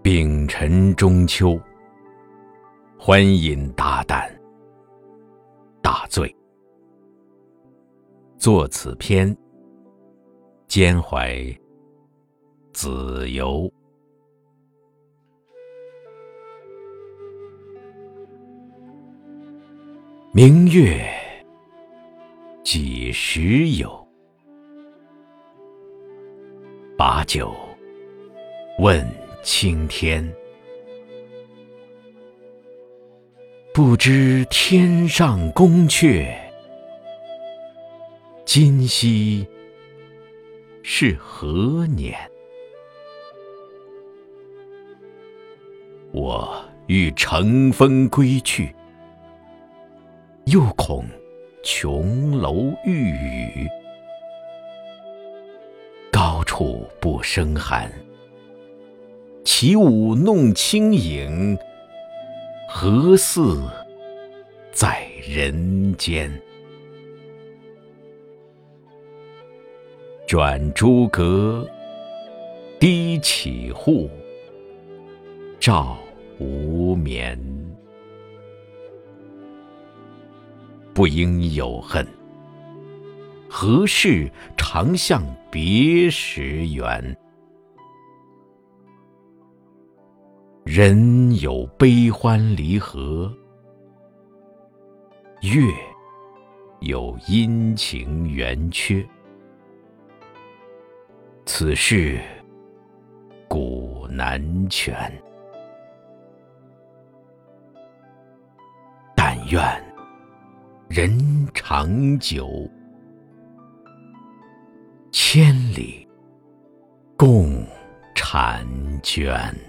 丙辰中秋，欢饮大啖，大醉。作此篇，兼怀子由。明月几时有？把酒问。青天，不知天上宫阙，今夕是何年？我欲乘风归去，又恐琼楼玉宇，高处不胜寒。起舞弄清影，何似在人间？转朱阁，低绮户，照无眠。不应有恨，何事长向别时圆？人有悲欢离合，月有阴晴圆缺，此事古难全。但愿人长久，千里共婵娟。